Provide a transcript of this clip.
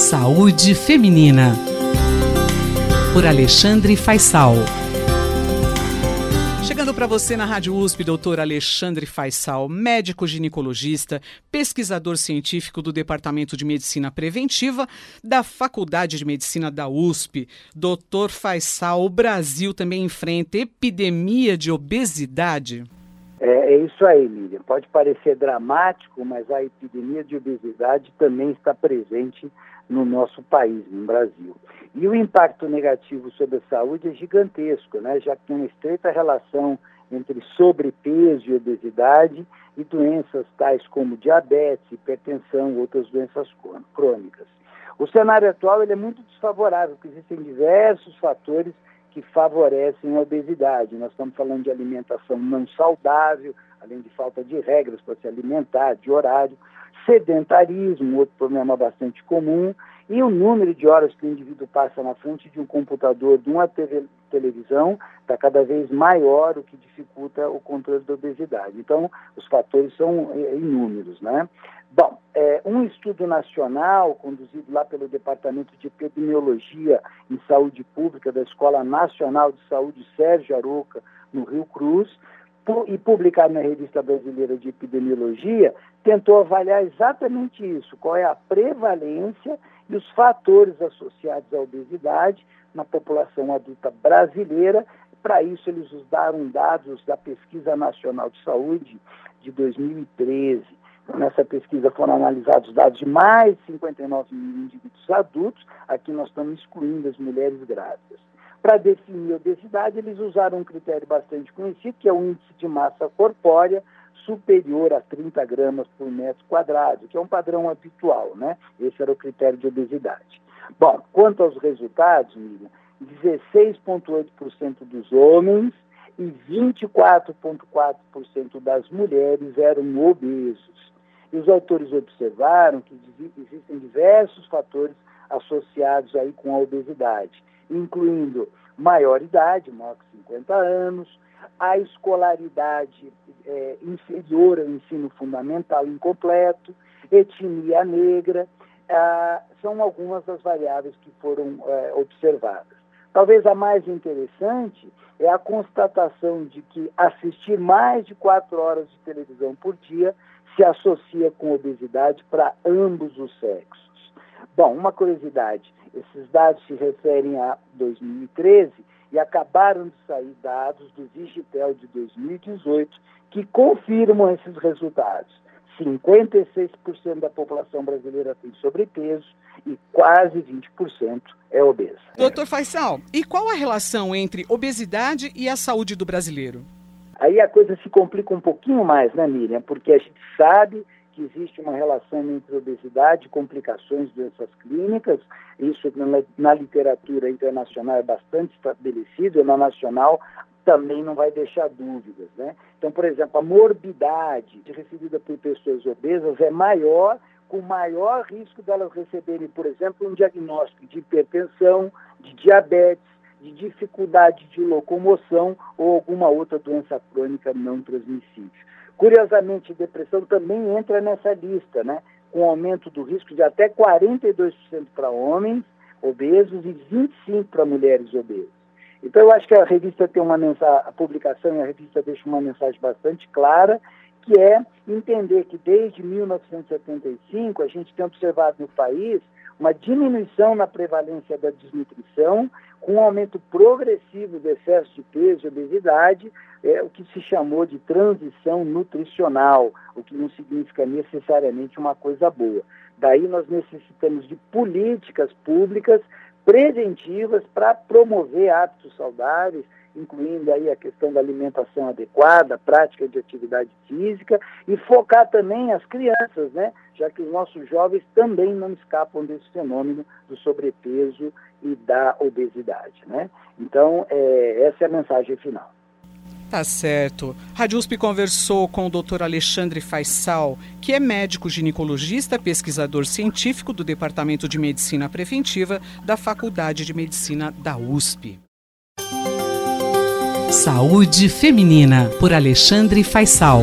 Saúde Feminina. Por Alexandre Faisal. Chegando para você na Rádio USP, doutor Alexandre Faisal, médico ginecologista, pesquisador científico do Departamento de Medicina Preventiva da Faculdade de Medicina da USP. Doutor Faisal, o Brasil também enfrenta epidemia de obesidade? É, é, isso aí, Miriam. Pode parecer dramático, mas a epidemia de obesidade também está presente no nosso país, no Brasil. E o impacto negativo sobre a saúde é gigantesco, né? já que tem uma estreita relação entre sobrepeso e obesidade e doenças tais como diabetes, hipertensão, outras doenças crônicas. O cenário atual ele é muito desfavorável, porque existem diversos fatores que favorecem a obesidade. Nós estamos falando de alimentação não saudável, além de falta de regras para se alimentar, de horário, sedentarismo, outro problema bastante comum, e o número de horas que o indivíduo passa na frente de um computador, de uma TV, televisão, está cada vez maior, o que dificulta o controle da obesidade. Então, os fatores são é, inúmeros, né? Bom, é, um estudo nacional conduzido lá pelo Departamento de Epidemiologia em Saúde Pública da Escola Nacional de Saúde Sérgio Aroca, no Rio Cruz, e publicado na Revista Brasileira de Epidemiologia, tentou avaliar exatamente isso, qual é a prevalência e os fatores associados à obesidade na população adulta brasileira. Para isso, eles usaram dados da Pesquisa Nacional de Saúde de 2013. Então, nessa pesquisa foram analisados dados de mais de 59 mil indivíduos adultos, aqui nós estamos excluindo as mulheres grávidas. Para definir obesidade, eles usaram um critério bastante conhecido, que é o índice de massa corpórea superior a 30 gramas por metro quadrado, que é um padrão habitual, né? Esse era o critério de obesidade. Bom, quanto aos resultados, Miriam, 16,8% dos homens e 24,4% das mulheres eram obesos. E os autores observaram que existem diversos fatores associados aí com a obesidade, incluindo maior idade, maior que 50 anos, a escolaridade é, inferior ao ensino fundamental incompleto, etnia negra, ah, são algumas das variáveis que foram é, observadas. Talvez a mais interessante é a constatação de que assistir mais de quatro horas de televisão por dia se associa com obesidade para ambos os sexos. Bom, uma curiosidade: esses dados se referem a 2013 e acabaram de sair dados do Digitel de 2018 que confirmam esses resultados. 56% da população brasileira tem sobrepeso e quase 20% é obesa. Doutor Faisal, e qual a relação entre obesidade e a saúde do brasileiro? Aí a coisa se complica um pouquinho mais, né, Miriam? Porque a gente sabe que existe uma relação entre obesidade e complicações, doenças clínicas. Isso na, literatura internacional é bastante estabelecido, na nacional também não vai deixar dúvidas, né? Então, por exemplo, a morbidade recebida por pessoas obesas é maior, com maior risco delas receberem, por exemplo, um diagnóstico de hipertensão, de diabetes, de dificuldade de locomoção ou alguma outra doença crônica não transmissível. Curiosamente, depressão também entra nessa lista, né? com aumento do risco de até 42% para homens obesos e 25% para mulheres obesas. Então, eu acho que a revista tem uma mensagem, a publicação e a revista deixa uma mensagem bastante clara, que é entender que desde 1975 a gente tem observado no país uma diminuição na prevalência da desnutrição, com um aumento progressivo do excesso de peso e obesidade, é o que se chamou de transição nutricional, o que não significa necessariamente uma coisa boa. Daí nós necessitamos de políticas públicas preventivas para promover hábitos saudáveis, incluindo aí a questão da alimentação adequada, prática de atividade física e focar também as crianças, né? Já que os nossos jovens também não escapam desse fenômeno do sobrepeso e da obesidade, né? Então, é, essa é a mensagem final. Tá certo. Rádio USP conversou com o Dr. Alexandre Faisal, que é médico ginecologista, pesquisador científico do Departamento de Medicina Preventiva da Faculdade de Medicina da USP. Saúde Feminina, por Alexandre Faisal.